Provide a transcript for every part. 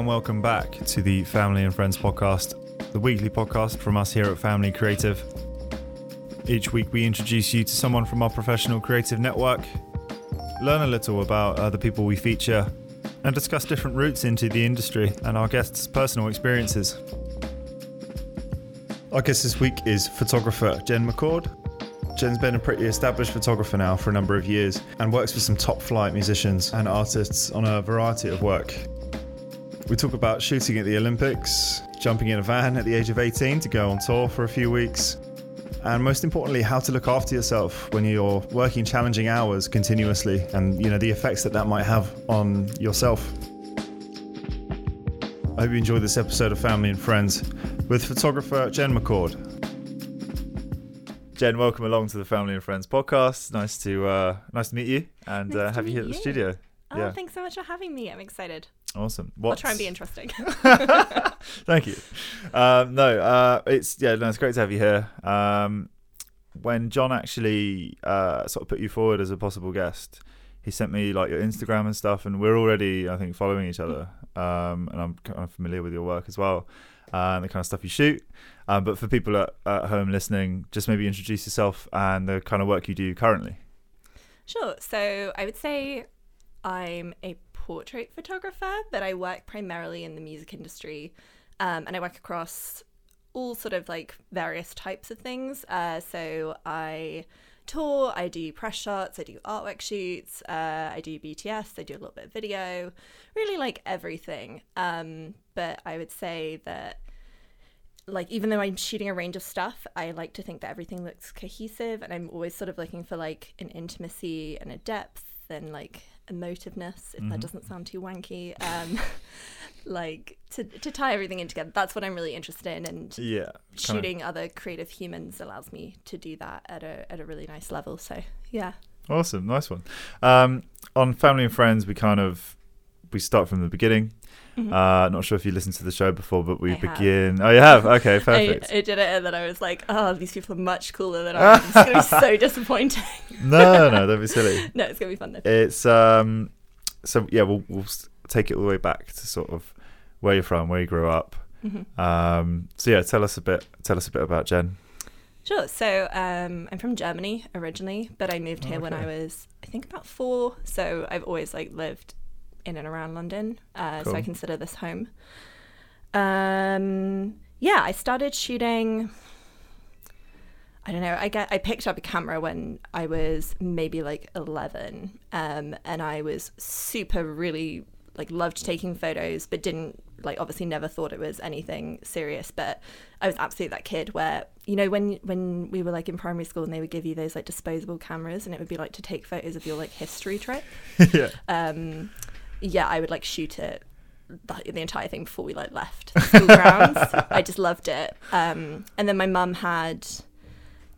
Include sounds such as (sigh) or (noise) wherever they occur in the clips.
and welcome back to the Family and Friends podcast, the weekly podcast from us here at Family Creative. Each week, we introduce you to someone from our professional creative network, learn a little about uh, the people we feature, and discuss different routes into the industry and our guests' personal experiences. Our guest this week is photographer Jen McCord. Jen's been a pretty established photographer now for a number of years and works with some top flight musicians and artists on a variety of work. We talk about shooting at the Olympics, jumping in a van at the age of 18 to go on tour for a few weeks, and most importantly, how to look after yourself when you're working challenging hours continuously and you know the effects that that might have on yourself. I hope you enjoyed this episode of Family and Friends with photographer Jen McCord. Jen, welcome along to the Family and Friends podcast. Nice to uh, nice to meet you and Nice uh, have you meet here at the studio. Oh, Yeah. thanks so much for having me. I'm excited. Awesome. I'll try and be interesting. (laughs) (laughs) Thank you. Um, no, uh, it's yeah, no, it's great to have you here. Um, when John actually uh, sort of put you forward as a possible guest, he sent me like your Instagram and stuff, and we're already, I think, following each other. Um, and I'm kind of familiar with your work as well, uh, and the kind of stuff you shoot. Um, but for people at, at home listening, just maybe introduce yourself and the kind of work you do currently. sure. So I would say I'm a portrait photographer, but I work primarily in the music industry, um, and I work across all sort of like various types of things. Uh, so I tour, I do press shots, I do artwork shoots, uh, I do BTS, I do a little bit of video, really like everything. Um, but I would say that like even though I'm shooting a range of stuff, I like to think that everything looks cohesive and I'm always sort of looking for like an intimacy and a depth and like emotiveness, if that doesn't sound too wanky. Um (laughs) like to to tie everything in together. That's what I'm really interested in and Yeah, kind of- shooting other creative humans allows me to do that at a at a really nice level. So yeah. Awesome, nice one. Um, on Family and Friends, we kind of we start from the beginning. Uh, not sure if you listened to the show before, but we Mm-hmm. I have. begin. Oh, you have. Okay, (laughs) I, perfect. I did it and then I was like, oh, these people are much cooler than I am. It's gonna be so (laughs) disappointing. no, no, don't be silly. (laughs) no, it's gonna be fun though. It's um, so yeah, we'll we'll take it all the way back to sort of where you're from, where you grew up. Mm-hmm. Um, so yeah, tell us a bit. Tell us a bit about Jen. Sure. So um, I'm from Germany originally, but I moved here when I was, I think, about four. So I've always like lived in and around London. Uh, So I consider this home. Um, yeah, I started shooting. I don't know. I get I picked up a camera when I was maybe like 11, um, and I was super really like loved taking photos, but didn't like obviously never thought it was anything serious. But I was absolutely that kid where you know when when we were like in primary school and they would give you those like disposable cameras and it would be like to take photos of your like history trip. (laughs) yeah. Um, yeah, I would like shoot it the, the entire thing before we like left the school grounds. (laughs) I just loved it. Um, and then my mum had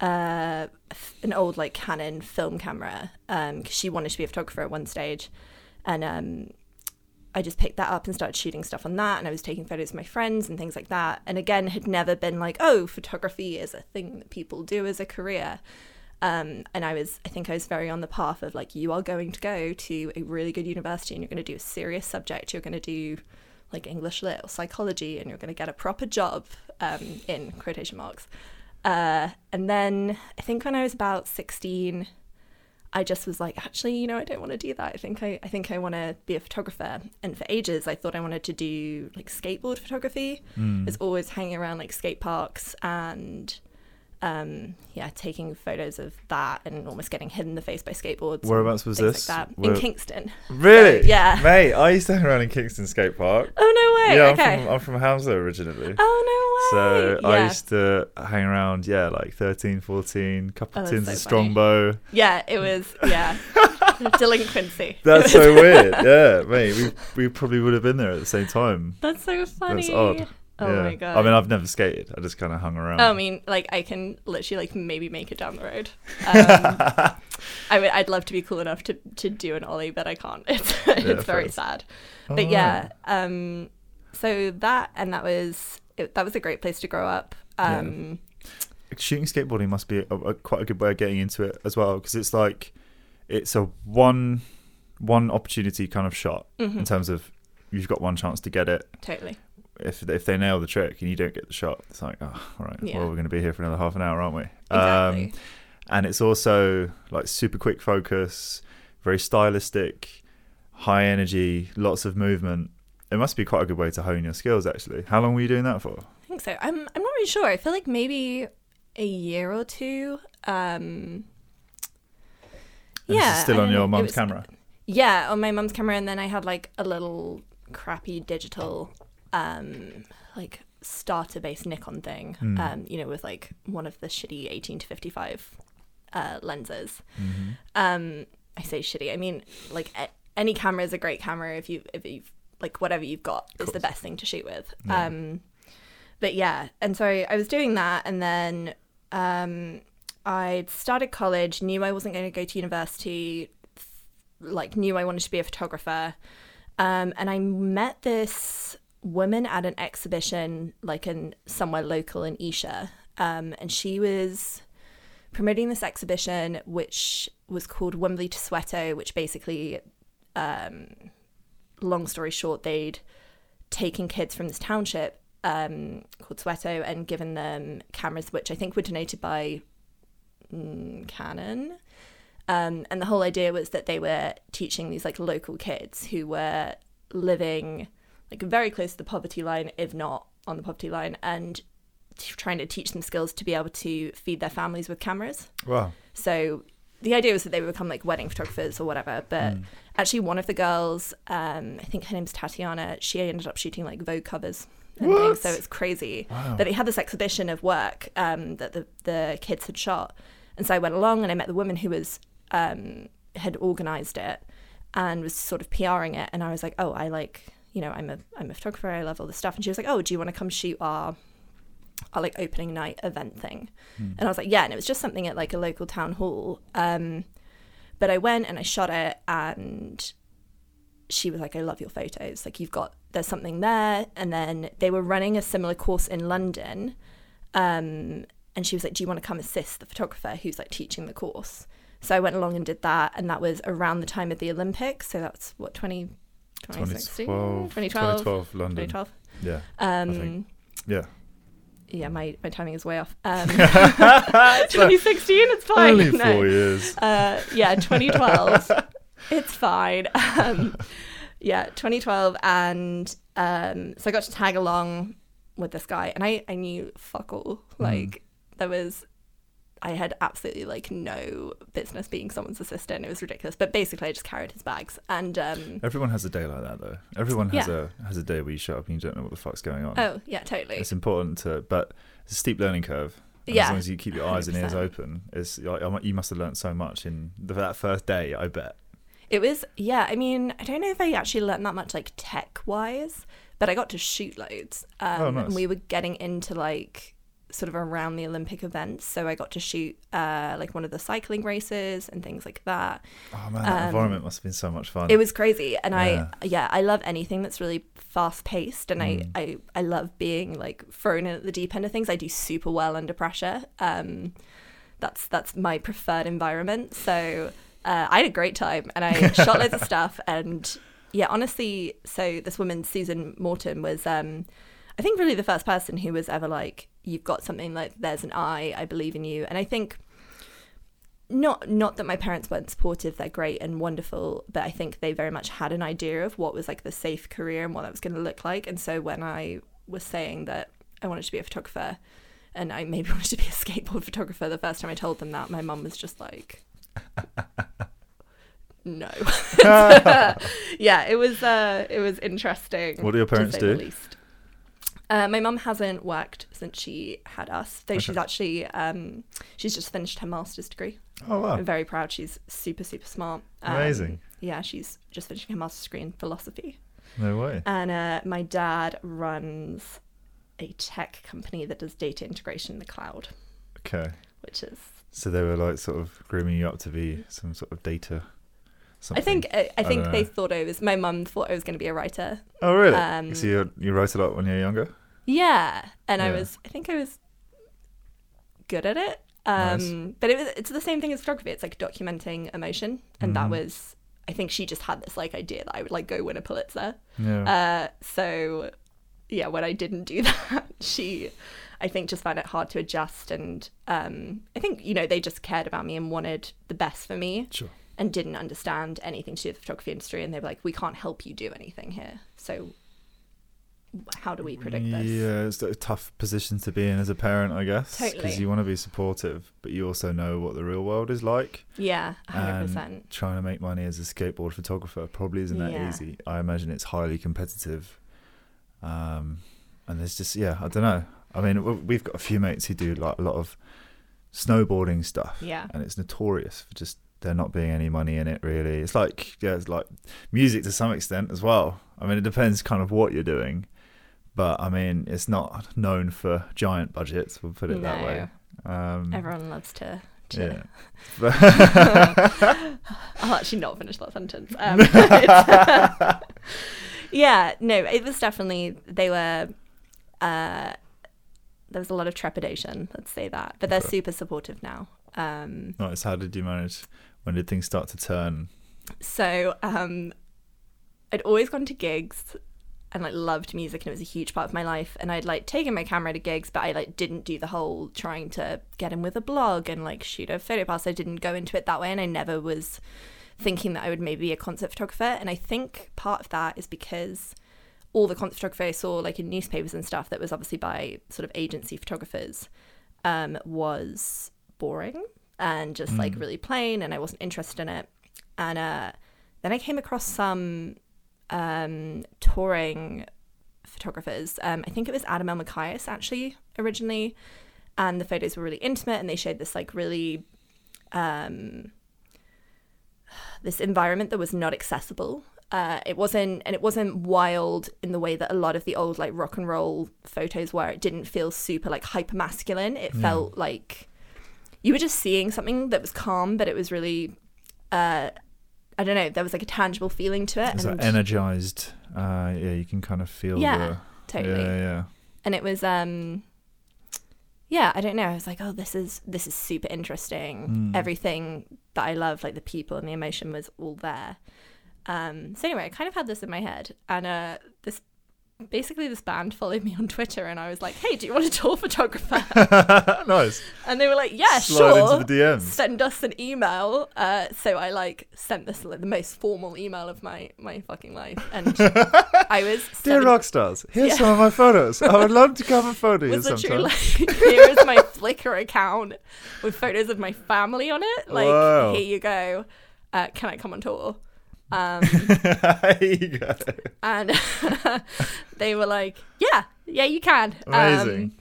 uh, f- an old like Canon film camera because she wanted to be a photographer at one stage, and um, I just picked that up and started shooting stuff on that. And I was taking photos of my friends and things like that. And again, had never been like, oh, photography is a thing that people do as a career. Um, and I was, I think I was very on the path of like, you are going to go to a really good university and you're going to do a serious subject. You're going to do like English lit or psychology and you're going to get a proper job um, in quotation marks. Uh, and then I think when I was about 16, I just was like, actually, you know, I don't want to do that. I think I, I think I want to be a photographer. And for ages, I thought I wanted to do like skateboard photography. Mm. It's always hanging around like skate parks and um, yeah, taking photos of that and almost getting hit in the face by skateboards. Whereabouts was this? Like. Where- In Kingston. Really? So, yeah. Mate, I used to hang around in Kingston Skate Park. Oh no way! yeah, I'm okay. from I'm from Hounslow originally. oh no way! So I used to hang around, yeah, like 13, 14, couple Oh, tins so of. Strongbow. yeah, it was yeah (laughs) delinquency. That's so (laughs) weird. Yeah, mate, we we probably would have been there at the same time. That's so funny. That's odd. Oh yeah. my god. I mean, I've never skated. I just kind of hung around. I mean, like I can literally like maybe make it down the road. Um, (laughs) I would, I'd love to be cool enough to, to do an ollie, but I can't. (laughs) It's it's very fair. sad. Oh, But yeah, um, so that and that was it, that was a great place to grow up. Yeah. Um, shooting skateboarding must be a, a, quite a good way of getting into it as well because it's like it's a one one opportunity kind of shot Mm-hmm. in terms of you've got one chance to get it. Totally. If if they nail the trick and you don't get the shot, it's like, oh, all right, Yeah. well, we're going to be here for another half an hour, aren't we? Exactly. Um, and it's also like super quick focus, very stylistic, high energy, lots of movement. It must be quite a good way to hone your skills, actually. How long were you doing that for? I think so. I'm I'm not really sure. I feel like maybe a year or two. Um yeah. this is still on your mum's camera. Yeah, on my mum's camera and then I had like a little crappy digital um like starter based Nikon thing. Hmm. Um, you know, with like one of the shitty eighteen to fifty five uh lenses. Mhm. Um I say shitty. I mean like a- any camera is a great camera if you if you've like whatever you've got is the best thing to shoot with. Yeah. Um but yeah, and so I was doing that and then um I'd started college, knew I wasn't going to go to university, like knew I wanted to be a photographer. Um and I met this woman at an exhibition like in somewhere local in Esher. Um and she was promoting this exhibition which was called Wembley to Soweto, which basically um long story short, they'd taken kids from this township um, called Soweto and given them cameras, which I think were donated by mm, Canon. Um, and the whole idea was that they were teaching these like local kids who were living like very close to the poverty line, if not on the poverty line, and t- trying to teach them skills to be able to feed their families with cameras. Wow. So the idea was that they would become like wedding photographers or whatever. But Mm. actually, one of the girls, um, I think her name's Tatiana, she ended up shooting like Vogue covers and things. So it's crazy Wow. that they had this exhibition of work um, that the, the kids had shot. And so I went along and I met the woman who was um, had organized it and was sort of PRing it. And I was like, oh, I like, you know, I'm a I'm a photographer. I love all this stuff. And she was like, oh, do you want to come shoot our our like opening night event thing? Hmm. And I was like, yeah. And it was just something at like a local town hall. Um, but I went and I shot it, and she was like, I love your photos. Like, you've got, there's something there. And then they were running a similar course in London. Um, and she was like, Do you want to come assist the photographer who's like teaching the course? So I went along and did that. And that was around the time of the Olympics. So that's what, 20, 2016? 2012, 2012? 2012 London. 2012. Yeah. Um, think. Yeah. yeah, my, my timing is way off. (laughs) Um, (laughs) 2016, it's fine. Only No. four years. Uh, yeah, 2012. (laughs) it's fine. Um, yeah, 2012, and um, so I got to tag along with this guy, and I I knew fuck all. Hmm. Like there was, I had absolutely like no business being someone's assistant. It was ridiculous. But basically, I just carried his bags, and um, Everyone has a day like that, though. Everyone has Yeah. a has a day where you shut up and you don't know what the fuck's going on. oh yeah, totally. It's important to, but it's a steep learning curve. And Yeah, As long as you keep your eyes and ears open, it's like, you must have learned so much in the, that first day. I bet. It was, yeah. I mean, I don't know if I actually learned that much, like tech wise, but I got to shoot loads. Um, Oh, nice. And we were getting into like sort of around the Olympic events, so I got to shoot uh, like one of the cycling races and things like that. Oh man, that Um, environment must have been so much fun. It was crazy, and Yeah. I, yeah, I love anything that's really fast paced, and Mm. I, I, I love being like thrown in at the deep end of things. I do super well under pressure. Um, that's that's my preferred environment. So uh, I had a great time, and I (laughs) shot loads of stuff. And yeah, honestly, so this woman Susan Morton was, um, I think, really the first person who was ever like, "You've got something like there's an eye. I believe in you." And I think not not that my parents weren't supportive they're great and wonderful but i think they very much had an idea of what was like the safe career and what that was going to look like and so when i was saying that i wanted to be a photographer and i maybe (laughs) wanted to be a skateboard photographer the first time i told them that my mum was just like (laughs) no (laughs) yeah it was uh it was interesting What do your parents do? Uh, my mum hasn't worked since she had us, though she's actually um, she's just finished her master's degree. oh wow, I'm very proud. She's super super smart. Um, Amazing. Yeah, she's just finishing her master's degree in philosophy. no way. And uh, my dad runs a tech company that does data integration in the cloud, Okay, which is so they were like sort of grooming you up to be some sort of data. I think I, I think don't they know. thought I was. My mum thought I was going to be a writer. Oh really? um, so you you wrote a lot when you were younger. Yeah, and I was. I think I was good at it. Um, Nice. But it was. It's the same thing as photography. It's like documenting emotion, and that Mhm. was I think she just had this like idea that I would like go win a Pulitzer. Yeah. Uh, so yeah, when I didn't do (laughs) that, she, I think, just found it hard to adjust. And um, I think you know they just cared about me and wanted the best for me, sure. and didn't understand anything to do with the photography industry. And they were like, "We can't help you do anything here." So how do we predict this? Yeah, it's a tough position to be in as a parent, I guess. Totally. Because you want to be supportive, but you also know what the real world is like. Yeah, hundred And percent. trying to make money as a skateboard photographer probably isn't that Yeah. easy. I imagine it's highly competitive. Um, and there's just yeah, I don't know. I mean, we've got a few mates who do like a lot of snowboarding stuff, Yeah, and it's notorious for just there not being any money in it. Really, it's like yeah, it's like music to some extent as well. I mean, it depends kind of what you're doing, but I mean, it's not known for giant budgets. We'll put it that way. Um, everyone loves to. to yeah. (laughs) I'll actually not finish that sentence. Um, (laughs) (laughs) yeah, no, it was definitely they were. Uh, there was a lot of trepidation, let's say that, but they're Okay. super supportive now. Um, Nice. How did you manage? When did things start to turn? so um, I'd always gone to gigs and like loved music, and it was a huge part of my life. And I'd like taken my camera to gigs, but I like didn't do the whole trying to get in with a blog and like shoot a photo pass. I didn't go into it that way, and I never was thinking that I would maybe be a concert photographer. And I think part of that is because all the concert photography I saw, like in newspapers and stuff, that was obviously by sort of agency photographers, um, was boring and just like really plain, and I wasn't interested in it. And uh, then I came across some um, touring photographers. Um, I think it was Adam Elmakias actually originally, and the photos were really intimate, and they showed this like really um, this environment that was not accessible. Uh, it wasn't, and it wasn't wild in the way that a lot of the old like rock and roll photos were. It didn't feel super like hyper masculine. It Yeah. felt like you were just seeing something that was calm, but it was really, uh, I don't know, there was like a tangible feeling to it. It's and like energized. Uh, yeah, you can kind of feel Yeah, the totally. Yeah, yeah. and it was um yeah i don't know i was like oh this is this is super interesting Mm. everything that i love like the people and the emotion was all there um so anyway i kind of had this in my head and uh basically this band followed me on twitter and i was like hey do you want a tour photographer (laughs) nice. and they were like yeah Slide sure into the DMs. send us an email uh so i like sent this like the most formal email of my my fucking life and i (laughs) was Dear rock stars, here's Yeah. some of my photos. I would love to come and (laughs) photo was literally sometime. like, here is my Flickr account with photos of my family on it. Like, Wow. here you go. Uh, can I come on tour? Um, (laughs) there you go. and (laughs) they were like, yeah, yeah, you can. Um, Amazing.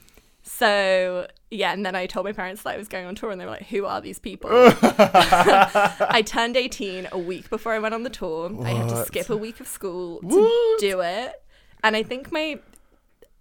so yeah, and then I told my parents that I was going on tour, and they were like, "Who are these people?" (laughs) I turned eighteen a week before I went on the tour. I had to skip a week of school to What? do it, and I think my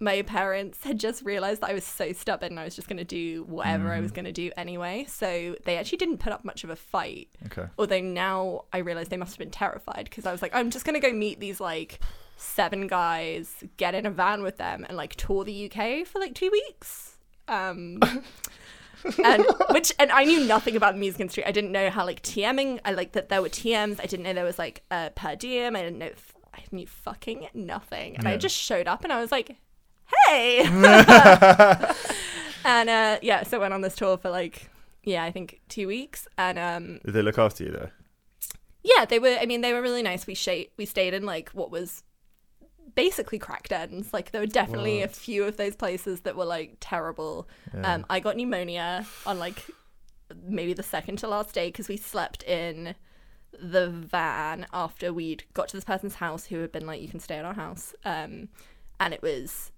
my parents had just realized that I was so stubborn and I was just going to do whatever I was going to do anyway. So they actually didn't put up much of a fight. okay. Although now I realize they must have been terrified because I was like, I'm just going to go meet these like seven guys, get in a van with them, and like tour the UK for like two weeks. Um, (laughs) and which and I knew nothing about the music industry. I didn't know how like TMing. I like that there were TMs. I didn't know there was like a per diem. I didn't know. I knew fucking nothing. And I just showed up and I was like, hey. (laughs) and uh, yeah, so I went on this tour for like yeah, I think two weeks, and um, Did they look after you though? yeah, they were. I mean, they were really nice. We sh- we stayed in like what was basically cracked ends. Like there were definitely a few of those places that were like terrible. Yeah. Um, I got pneumonia on like maybe the second to last day because we slept in the van after we'd got to this person's house who had been like, "You can stay at our house," um, and it was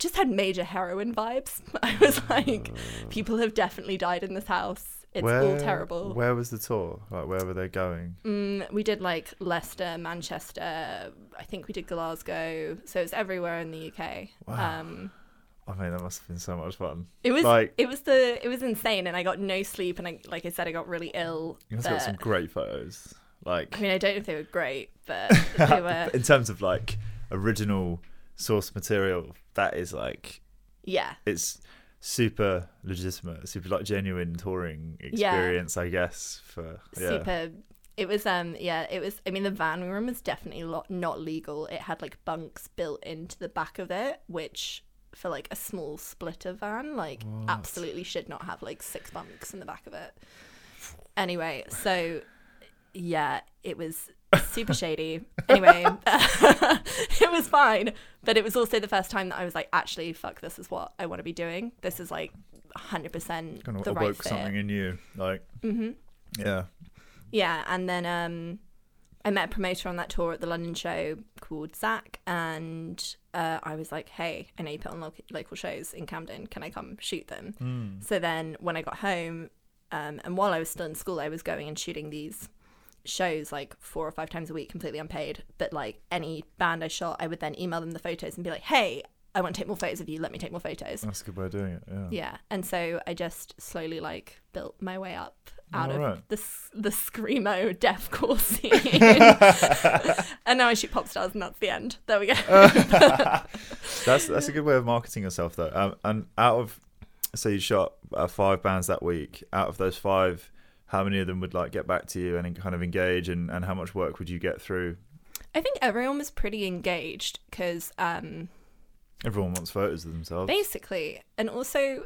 just had major heroin vibes. (laughs) I was like, people have definitely died in this house. It's all terrible. Where was the tour? Like, where were they going? Mm, we did like Leicester, Manchester. I think we did Glasgow. So it's everywhere in the UK. Wow. Um, I mean, that must have been so much fun. it was Like- it was the it was insane, and I got no sleep, and I like I said, I got really ill. You must have got some great photos. Like, I mean, I don't know if they were great, but (laughs) they were. in terms of like original source material, that is like Yeah, it's super legitimate, super like genuine touring Yeah. experience, I guess. For yeah, super It was um yeah, it was I mean the van we were in was definitely lo- not legal. It had like bunks built into the back of it, which for like a small splitter van, like absolutely should not have like six bunks in the back of it. Anyway, so yeah, it was super shady. Anyway, (laughs) (laughs) it was fine, but it was also the first time that I was like, actually, fuck, this is what I want to be doing. This is like 100% Kind of the awoke fit. something in you, like hmm yeah. Yeah, and then um, I met a promoter on that tour at the London show called Zach, and uh, I was like, "Hey, I know you put on lo- local shows in Camden. Can I come shoot them?" Hmm. So then, when I got home, um, and while I was still in school, I was going and shooting these shows like four or five times a week, completely unpaid. But like any band I shot, I would then email them the photos and be like, "Hey, I want to take more photos of you. Let me take more photos." That's a good way of doing it. Yeah. Yeah, and so I just slowly like built my way up out of Alright. the the screamo (laughs) deathcore (laughs) scene, and now I shoot pop stars, and that's the end. There we go. (laughs) That's that's a good way of marketing yourself though. Um, and out of so you shot uh, five bands that week. Out of those five, how many of them would like get back to you and kind of engage, and, and how much work would you get through? I think everyone was pretty engaged because um, Everyone wants photos of themselves. basically, and also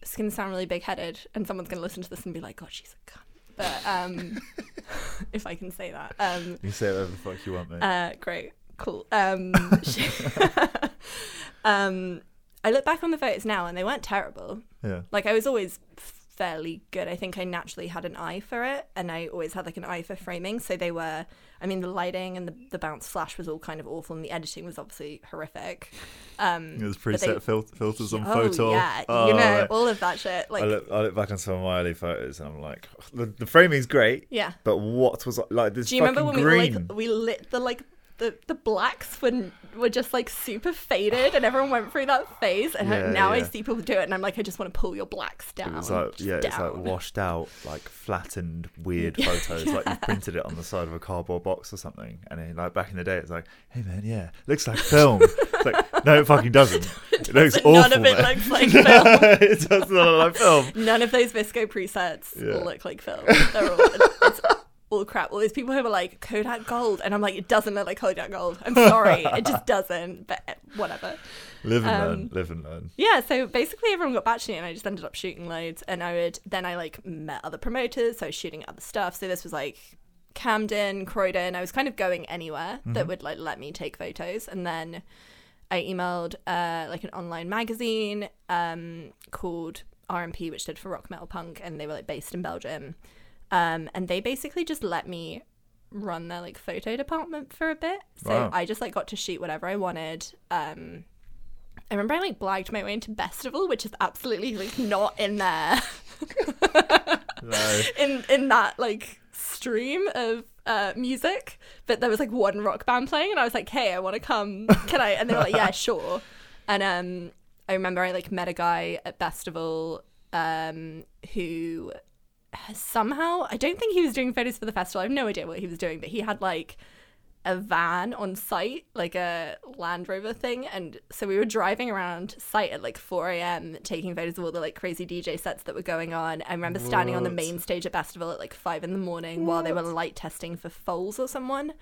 it's gonna sound really big headed, and someone's gonna listen to this and be like, "God, she's a cunt." But um, (laughs) (laughs) if I can say that, um, You say whatever the fuck you want, mate. Uh, great, cool. Um, (laughs) um, I look back on the photos now, and they weren't terrible. yeah. Like I was always fairly good. I think I naturally had an eye for it, and I always had like an eye for framing. So they were. I mean, the lighting and the, the bounce flash was all kind of awful, and the editing was obviously horrific. Um, but they- preset fil- filters on oh, photo. yeah, Oh, you know all of that shit. Like, I look, I look back on some of my early photos and I'm like, the, the framing's great, yeah. but what was like this Do you remember when we green? were, like we lit the like the the blacks when were just like super faded and everyone went through that phase and Yeah, now I see people do it and I'm like I just want to pull your blacks down. It was like yeah, it's like washed out, like flattened, weird (laughs) photos. Like you printed it on the side of a cardboard box or something. And then, like back in the day, it's like, hey man, yeah, looks like film. it's like (laughs) no, it fucking doesn't. (laughs) It looks awful. None of it man. looks like film. it does not look like film. None of those VSCO presets Yeah. look like film. They're all it's all crap. All these people who were like Kodak Gold and I'm like it doesn't look like Kodak Gold. I'm (laughs) sorry, it just doesn't. But whatever. Live and Um, learn. Live and learn. Yeah, so basically everyone got me and I just ended up shooting loads and I would then I like met other promoters, so I was shooting other stuff. So this was like Camden, Croydon. I was kind of going anywhere that would like let me take photos and then I emailed uh like an online magazine um called RMP which stood for Rock Metal Punk and they were like based in Belgium. Um and they basically just let me run their like photo department for a bit. So Wow. I just like got to shoot whatever I wanted. Um I remember I like blagged my way into Bestival, which is absolutely like not in there (laughs) No. in in that like stream of uh music. But there was like one rock band playing and I was like, Hey, I wanna come can I and they were like, Yeah, (laughs) sure. And um I remember I like met a guy at Bestival um who somehow I don't think he was doing photos for the festival. I have no idea what he was doing, but he had like a van on site, like a Land Rover thing. And so we were driving around site at like 4 a.m., taking photos of all the like crazy DJ sets that were going on. I remember standing on the main stage at Bestival at like 5 in the morning while they were light testing for Foals or someone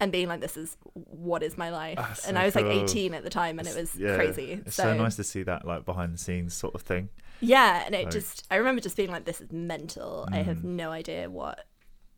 and being like, this is what is my life. That's and I was like 18 at the time and it was Yeah, crazy. It's so, nice to see that like behind the scenes sort of thing. Yeah, and it Like- just I remember just being like, This is mental. I have Mm. no idea what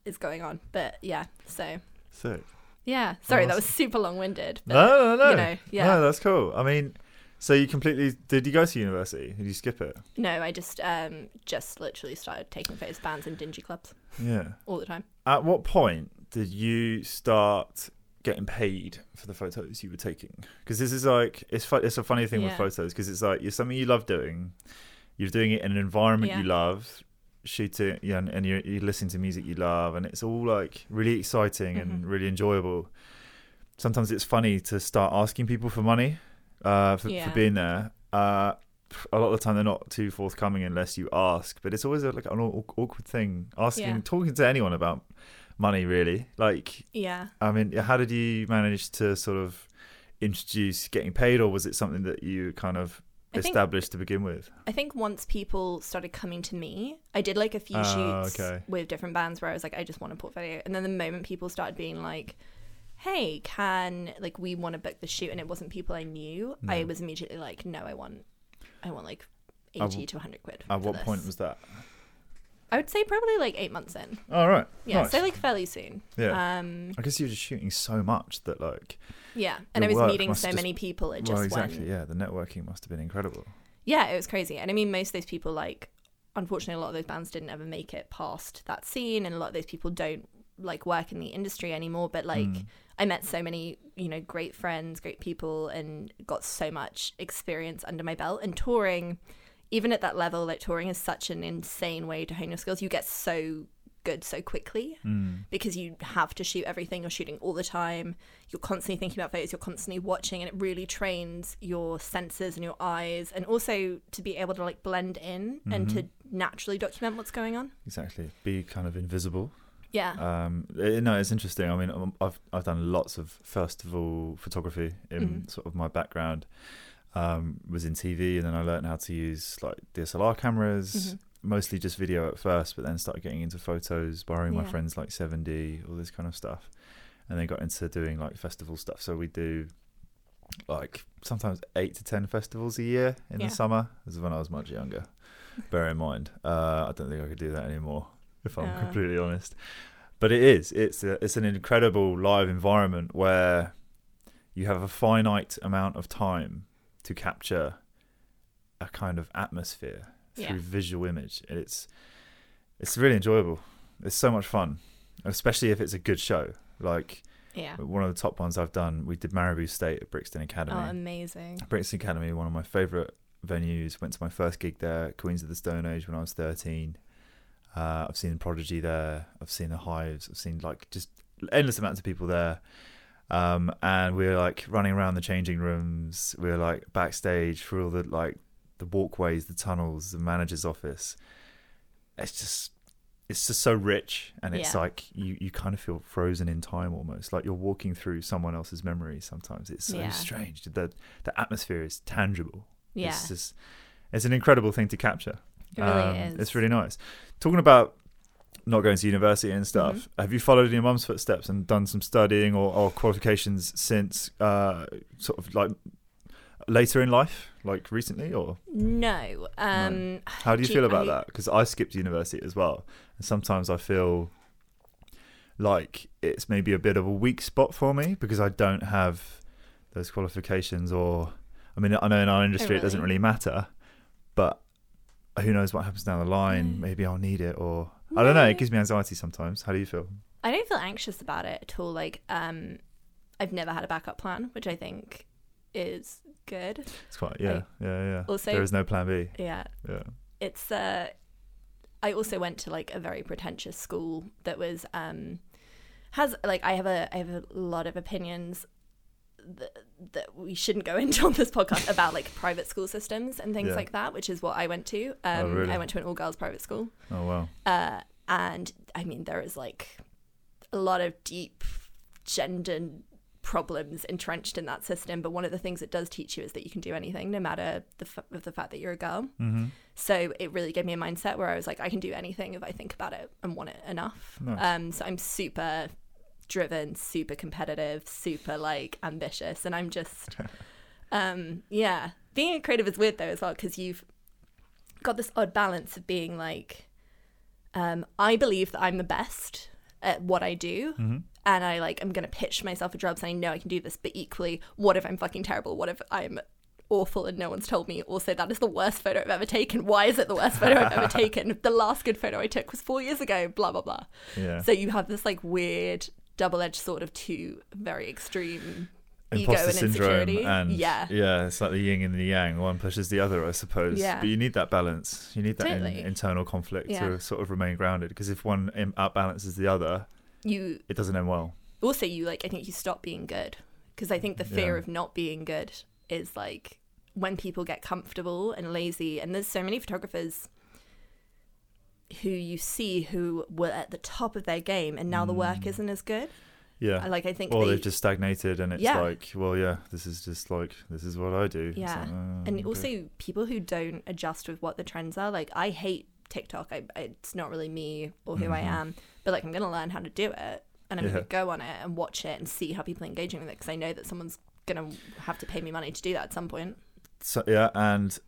is going on. But yeah, so Sick. yeah. Sorry, that was super long winded. No, no, no. you know, yeah. No, that's cool. I mean, so you completely did you go to university? Did you skip it? No, I just um just literally started taking photos of bands in dingy clubs Yeah. all the time. At what point did you start getting paid for the photos you were taking? Because this is like it's fu- it's a funny thing with photos because it's like you're something you love doing, you're doing it in an environment you Yeah. love, shooting, yeah, and, and you're, you're listening to music you love, and it's all like really exciting and Mhm. really enjoyable. Sometimes it's funny to start asking people for money uh, for, Yeah. for being there. Uh, a lot of the time they're not too forthcoming unless you ask, but it's always a, like an awkward thing asking, talking to anyone about money. Really, like Yeah. I mean, how did you manage to sort of introduce getting paid, or was it something that you kind of think- established to begin with. I think once people started coming to me, I did like a few Oh, shoots okay. with different bands where I was like, I just want a portfolio. And then the moment people started being like, hey, can like we want to book the shoot, and it wasn't people I knew, I mm. was immediately like, no, I want, I want like eighty w- to hundred quid. At what point was that? I would say probably like eight months in. All right. Yeah, nice. so like fairly soon. yeah. Um, I guess you were just shooting so much that like yeah, and I was meeting so just- many people. It just well exactly went. yeah the networking must have been incredible. Yeah, it was crazy. And I mean, most of those people, like, unfortunately, a lot of those bands didn't ever make it past that scene, and a lot of those people don't like work in the industry anymore. But like, Mm. I met so many, you know, great friends, great people, and got so much experience under my belt. And touring, even at that level, like touring is such an insane way to hone your skills. You get so good so quickly Mm. because you have to shoot everything. You're shooting all the time. You're constantly thinking about photos. You're constantly watching, and it really trains your senses and your eyes, and also to be able to like blend in and to naturally document what's going on. Exactly. Be kind of invisible. Yeah. Um, eh, no, it's interesting. I mean, um, I've I've done lots of festival photography in Mhm. sort of my background. Um, was in TV, and then I learned how to use like DSLR cameras, Mhm. mostly just video at first, but then started getting into photos, borrowing my friends like 7D, all this kind of stuff, and then got into doing like festival stuff. So we do like sometimes eight to ten festivals a year in Yeah. the summer. This is when I was much younger. (laughs) Bear in mind, uh, I don't think I could do that anymore, if I'm Uh. completely honest. But it is. It's a, it's an incredible live environment where you have a finite amount of time to capture a kind of atmosphere through Yeah. visual image. And It's it's really enjoyable. It's so much fun, especially if it's a good show. Like yeah. one of the top ones I've done, we did Maribou State at Brixton Academy. Oh, amazing. Brixton Academy, one of my favourite venues. Went to my first gig there, Queens of the Stone Age, when I was 13. Uh, I've seen Prodigy there. I've seen the Hives. I've seen like just endless amounts of people there. Um, and we were like running around the changing rooms. We were like backstage through all the like the walkways, the tunnels, the manager's office. It's just it's just so rich and it's Yeah. like you, you kind of feel frozen in time almost like you're walking through someone else's memory sometimes it's so Yeah. strange the the atmosphere is tangible Yeah. it's just it's an incredible thing to capture It really Um, is. it's really nice talking about not going to university and stuff Mm-hmm. have you followed in your mum's footsteps and done some studying or, or qualifications since uh sort of like later in life like recently or No. Um, how do you Gee, feel about I- that? Because I skipped university as well, and sometimes I feel like it's maybe a bit of a weak spot for me because I don't have those qualifications. Or, I mean, I know in our industry it doesn't really? really matter, but who knows what happens down the line? Mm. Maybe I'll need it, or I don't know. It gives me anxiety sometimes. How do you feel? I don't feel anxious about it at all. Like, um, I've never had a backup plan, which I think is good. It's quite yeah, Like, yeah, yeah. also- there is no plan B. Yeah. Yeah, It's uh I also went to like a very pretentious school that was um has like I have a I have a lot of opinions that, that we shouldn't go (laughs) into on this podcast about like private school systems and things Yeah. like that, which is what I went to. Um really? I went to an all girls private school. oh wow. Uh and I mean there is like a lot of deep gender problems entrenched in that system but one of the things it does teach you is that you can do anything no matter the f- the fact that you're a girl hmm so it really gave me a mindset where I was like, I can do anything if I think about it and want it enough. Nice. Um, so I'm super driven, super competitive, super like ambitious, and I'm just, (laughs) um, yeah. Being a creative is weird though as well because you've got this odd balance of being like, um, I believe that I'm the best at what I do. hmm And I like I'm gonna pitch myself a job saying no I can do this, but equally, what if I'm fucking terrible? What if I'm awful and no one's told me? Also, that is the worst photo I've ever taken. Why is it the worst photo I've ever (laughs) taken? The last good photo I took was four years ago. Blah blah blah. Yeah. So you have this like weird double-edged sort of two very extreme ego and insecurity. and yeah, yeah it's like the yin and the yang. One pushes the other i suppose. Yeah. but you need that balance. You need that in- internal conflict Yeah. to sort of remain grounded. Because if one im- outbalances the other you it doesn't end well. Also you like I think you stop being good. Because I think the fear Yeah. of not being good is like when people get comfortable and lazy. And there's so many photographers who you see who were at the top of their game and now the work Mm. isn't as good Yeah. Like I think or they, they've just stagnated and it's Yeah. like, well, yeah, this is just like this is what I do. Yeah. like, oh, and okay. also people who don't adjust with what the trends are. Like I hate TikTok. I, it's not really me or who I Mhm. am. But like I'm gonna learn how to do it, and I'm Yeah. gonna go on it and watch it and see how people are engaging with it because I know that someone's gonna have to pay me money to do that at some point. So, yeah, and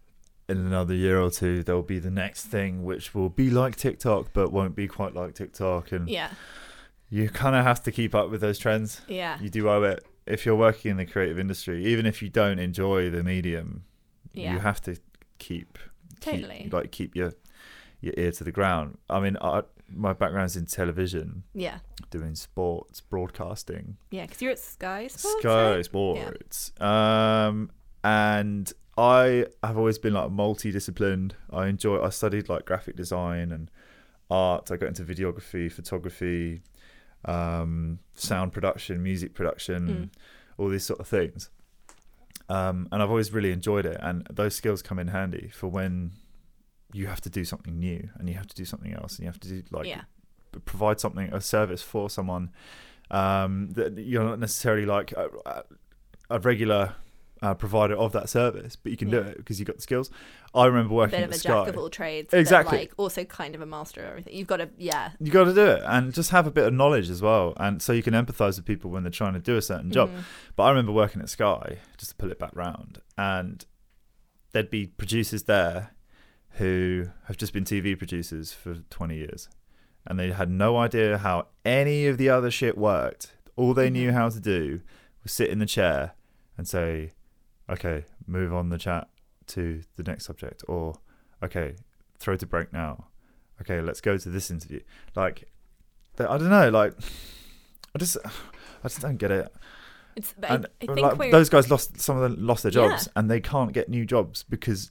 in another year or two, there'll be the next thing, which will be like TikTok, but won't be quite like TikTok. And Yeah, you kind of have to keep up with those trends. yeah, You do owe it. If you're working in the creative industry, even if you don't enjoy the medium, yeah. you have to keep keep- Totally. like keep your your ear to the ground. I mean, I, my background's in television, yeah, doing sports broadcasting, yeah. Because you're at Sky Sports. Sky right? Sports. Um, and I have always been like multidisciplined. I enjoy. I studied like graphic design and art. I got into videography, photography, um, sound production, music production, all these sort of things. Um, and I've always really enjoyed it. And those skills come in handy for when you have to do something new and you have to do something else and you have to do like yeah, provide something a service for someone um, that you're not necessarily like a- a regular uh, provider of that service, but you can do it because you've got the skills. I remember a working bit at of a Sky. jack of all trades. Exactly. Like also kind of a master of everything. You've got to yeah. You got to do it and just have a bit of knowledge as well, and so you can empathise with people when they're trying to do a certain job. Mhm. But I remember working at Sky, just to pull it back round, and there'd be producers there who have just been TV producers for 20 years. And they had no idea how any of the other shit worked. All they knew Mhm. how to do was sit in the chair and say, okay, move on the chat to the next subject. Or, okay, throw to break now. Okay, let's go to this interview. Like, I don't know, like, I just, I just don't get it It's but and I, think like those guys lost some of them lost their jobs Yeah. and they can't get new jobs because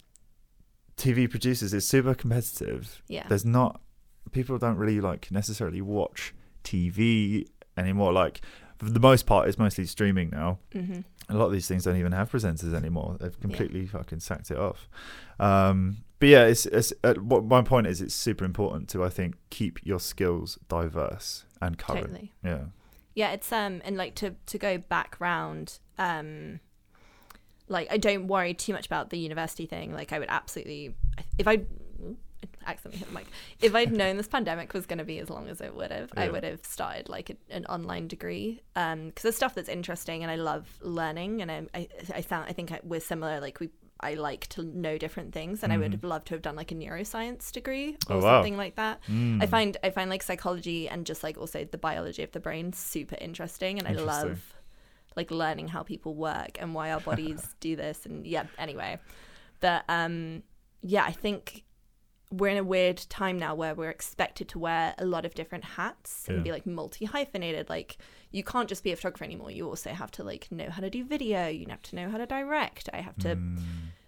TV producers is super competitive. yeah. There's not people don't really like necessarily watch TV anymore. Like for the most part, it's mostly streaming now. hmm A lot of these things don't even have presenters anymore. They've completely fucking sacked it off. Um, but yeah, it's, it's uh, what my point is. It's super important to I think keep your skills diverse and current. Totally. Yeah. Yeah, it's um and like to to go back round, um like I don't worry too much about the university thing. Like I would absolutely if I accidentally hit the mic. If I'd known this pandemic was going to be as long as it would have, I would have started like a, an online degree. Um, because there's stuff that's interesting and I love learning, and I I, I found I think I, we're similar. Like we. I like to know different things, and I would have loved to have done like a neuroscience degree Oh, or wow. something like that. I Mm. find I find like psychology and just like also the biology of the brain super interesting, and I love like learning how people work and why our bodies (laughs) do this. And yeah, anyway, but um, yeah, I think we're in a weird time now where we're expected to wear a lot of different hats and Yeah. be like multi hyphenated. Like you can't just be a photographer anymore. You also have to like know how to do video. You have to know how to direct. I have to Mm.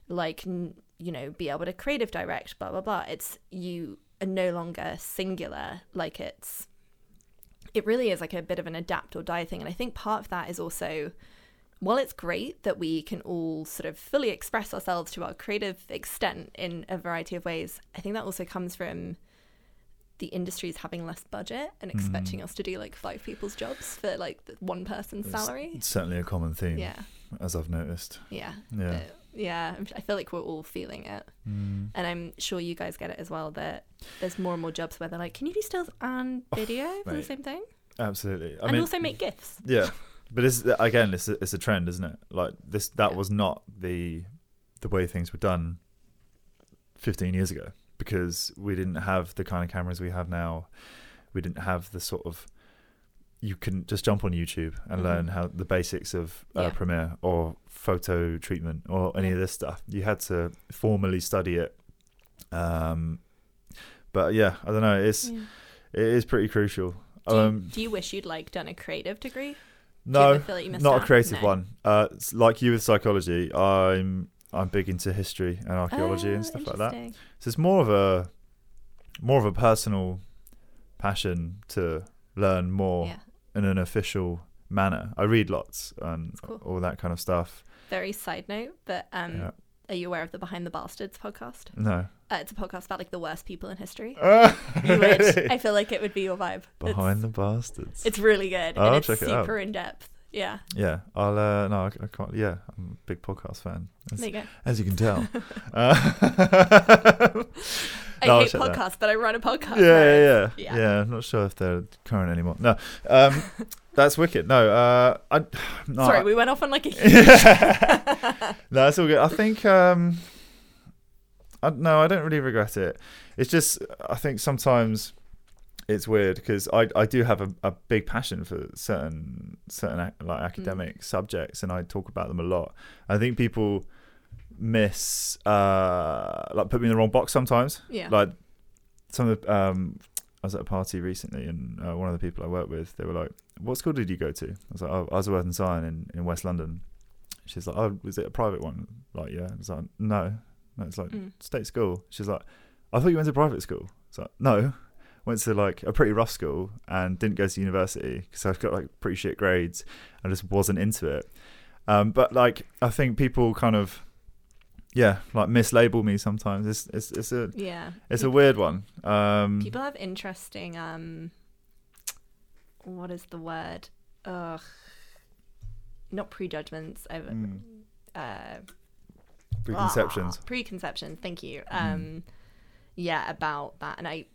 like n- you know be able to creative direct blah blah blah it's you are no longer singular like it's it really is like a bit of an adapt or die thing and i think part of that is also while it's great that we can all sort of fully express ourselves to our creative extent in a variety of ways i think that also comes from the industries having less budget and expecting us to do like five people's jobs for like one person's It's- salary It's certainly a common theme, yeah as I've noticed. yeah Yeah. But, yeah I'm- feel like we're all feeling it Mm. and I'm sure you guys get it as well that there's more and more jobs where they're like, can you do stills and video for the Oh, same thing? Absolutely. I and mean, also make GIFs. yeah, (laughs) but it's again, it's a, it's a trend, isn't it? Like this, that was not the the way things were done 15 years ago because we didn't have the kind of cameras we have now. We didn't have the sort of you can just jump on YouTube and Mhm. learn how the basics of uh, Yeah. Premiere or photo treatment or any of this stuff. You had to formally study it. Um, but yeah, I don't know. It's Yeah. it is pretty crucial. Do, you, Um, do you wish you'd like done a creative degree? No, like you missed not a creative No. one. Uh, like you with psychology, I'm I'm big into history and archaeology Oh, and stuff like that. So it's more of a more of a personal passion to learn more Yeah, in an official manner. I read lots and cool. all that kind of stuff. very side note, but um, Yeah. Are you aware of the Behind the Bastards podcast? No. Uh, it's a podcast about like the worst people in history. (laughs) Oh, You would, I feel like it would be your vibe. Behind it's, the bastards. it's really good Oh, I'll it's check it out. super in depth. Yeah, yeah, I'll. Uh, no, I, I can't. Yeah, I'm a big podcast fan, as, there you go. as you can tell. (laughs) uh, (laughs) I No, hate check that. podcasts, but I run a podcast. yeah, yeah, yeah, Yeah. yeah. I'm not sure if they're current anymore. No, um, (laughs) that's wicked. No, uh, I. (sighs) No, Sorry, I- we went off on like a (laughs) huge. no, it's all good. I think. Um, I, no, I don't really regret it. It's just I think sometimes it's weird because I I do have a, a big passion for certain certain ac- like academic subjects and I talk about them a lot. I think people miss uh like put me in the wrong box sometimes. yeah. Like some of the um I was at a party recently and uh, one of the people I work with they were like, "What school did you go to?" I was like, "Oh, I was at Worth and Syon in in West London." She's like, "Oh, was it a private one?" Like, yeah. It's like, no, no. It's like Mm. state school. She's like, I thought you went to private school. It's like, no, went to like a pretty rough school and didn't go to university because I've got like pretty shit grades. I just wasn't into it. Um, but like, I think people kind of, yeah, like mislabel me sometimes. It's it's it's a yeah. it's a weird one. Um, People have interesting um what is the word? Ugh. Not prejudgments. I've, mm, uh preconceptions. ah, preconceptions, thank you. Mm. Um yeah, about that. And I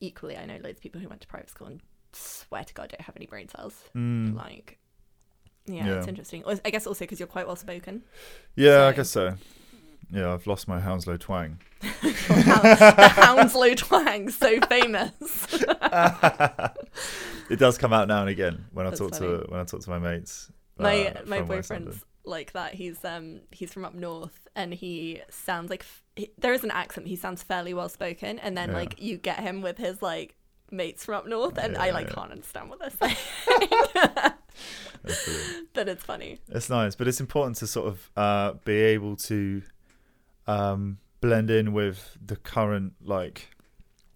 equally I know loads of people who went to private school and swear to God don't have any brain cells. Mm. Like yeah, Yeah. it's interesting. I guess also because you're quite well spoken. Yeah, I guess so. Yeah, I've lost my Hounslow twang. the Hounslow twang, so famous. (laughs) it does come out now and again when I talk funny. to when I talk to my mates. my uh, my boyfriend's like that. He's um he's from up north, and he sounds like f- he, there is an accent. He sounds fairly well spoken, and then Yeah. like you get him with his like mates from up north, and I like yeah. can't understand what they're (laughs) saying. (laughs) But it's funny. It's nice, but it's important to sort of uh, be able to um, blend in with the current like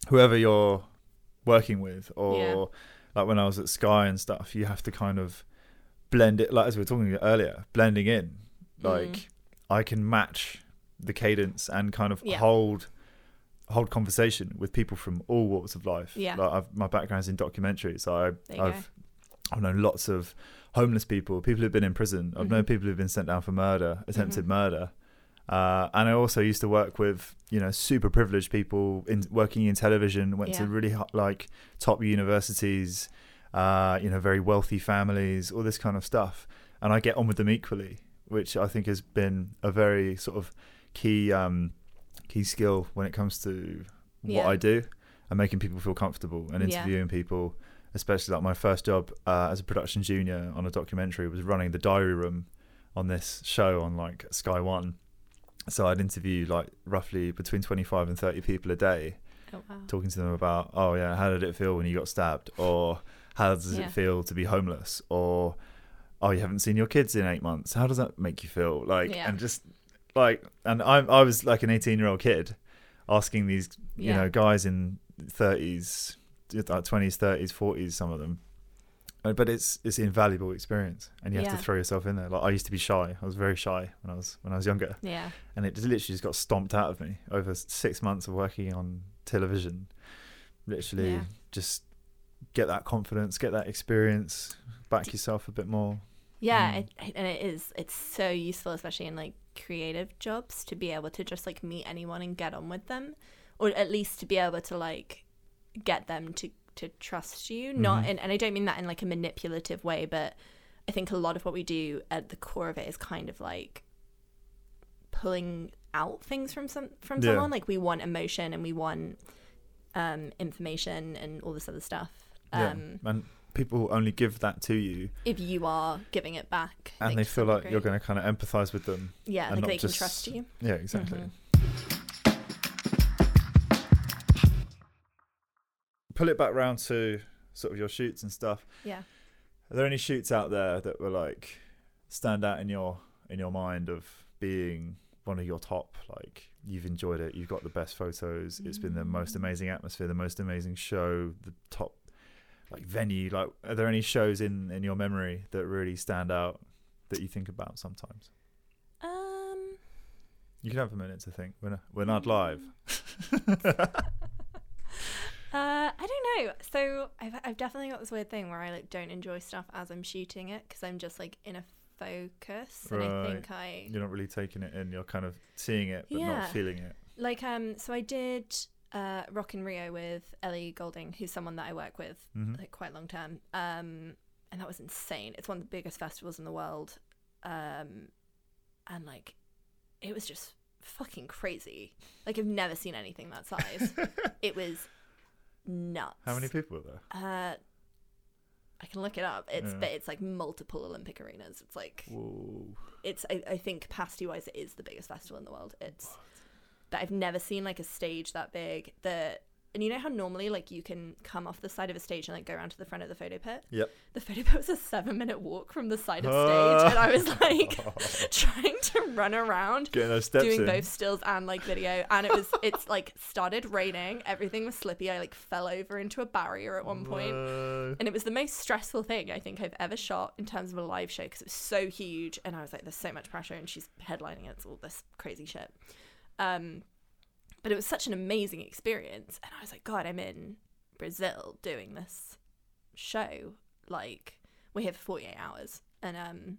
whoever you're working with, or Yeah. like when I was at Sky and stuff, you have to kind of blend it. Like as we were talking earlier, blending in. Like Mm. I can match the cadence and kind of Yeah. hold hold conversation with people from all walks of life. Yeah. like I've, my background's in documentaries, so I, i've I've known lots of homeless people, people who've been in prison. I've known Mhm. people who've been sent down for murder, attempted Mhm. murder. Uh, and I also used to work with, you know, super privileged people in working in television. Went to really hot, like top universities, uh, you know, very wealthy families, all this kind of stuff. And I get on with them equally, which I think has been a very sort of key um, key skill when it comes to what Yeah. I do and making people feel comfortable and Yeah. interviewing people especially like my first job uh, as a production junior on a documentary was running the diary room on this show on like Sky One. So I'd interview like roughly between 25 and 30 people a day, Oh wow. talking to them about, oh yeah, how did it feel when you got stabbed? Or how does Yeah. it feel to be homeless? Or, oh, you haven't seen your kids in eight months. How does that make you feel? Like, Yeah. and just like, and I, I was like an 18 year old kid asking these, you Yeah. know, guys in 30s, like 20s, 30s, 40s, some of them. But it's it's invaluable experience, and you have Yeah. to throw yourself in there. Like I used to be shy. I was very shy when I was when I was younger, Yeah. and it just literally just got stomped out of me over six months of working on television. Literally, Yeah. just get that confidence, get that experience, back yourself a bit more. Yeah, Mm. it, and it is. It's so useful, especially in like creative jobs, to be able to just like meet anyone and get on with them, or at least to be able to like get them to to trust you. Not, Mhm. in, and I don't mean that in like a manipulative way, but I think a lot of what we do at the core of it is kind of like pulling out things from some from Yeah. someone. Like we want emotion and we want um information and all this other stuff. Yeah. Um, and people only give that to you, if you are giving it back, and they feel like you're going to kind of empathize with them. Yeah, and like not they just- can trust you. Yeah, exactly. Mhm. Pull it back round to sort of your shoots and stuff. Yeah. Are there any shoots out there that were like stand out in your in your mind of being one of your top? Like you've enjoyed it, you've got the best photos, it's been the most Mm. amazing atmosphere, the most amazing show, the top like venue. Like, are there any shows in in your memory that really stand out that you think about sometimes? Um, You can have a minute to think. We're not, we're not live. (laughs) (laughs) Uh, I know. So I've I've definitely got this weird thing where I like don't enjoy stuff as I'm shooting it because I'm just like in a focus, and I Right. think I You're not really taking it in. You're kind of seeing it, but Yeah. not feeling it. like um. So I did uh Rock in Rio with Ellie Goulding, who's someone that I work with Mhm. like quite long term. Um, and that was insane. It's one of the biggest festivals in the world. Um, and like, it was just fucking crazy. Like I've never seen anything that size. (laughs) it was nuts. How many people were there? Uh, I can look it up. It's Yeah. but it's like multiple Olympic arenas. It's like Whoa. it's I, I think capacity wise it is the biggest festival in the world. It's but I've never seen like a stage that big. The and you know how normally like you can come off the side of a stage and like go around to the front of the photo pit. Yep. The photo pit was a seven minute walk from the side of stage, (laughs) and I was like (laughs) trying to run around Getting those steps doing in. both stills and like video. And it was it's like started raining. Everything was slippy. I like fell over into a barrier at one point. And it was the most stressful thing i think i've ever shot in terms of a live show because it was so huge. And i was like there's so much pressure and she's headlining it, it's all this crazy shit. Um but it was such an amazing experience. And i was like god i'm in brazil doing this show. Like we're here for 48 hours. And um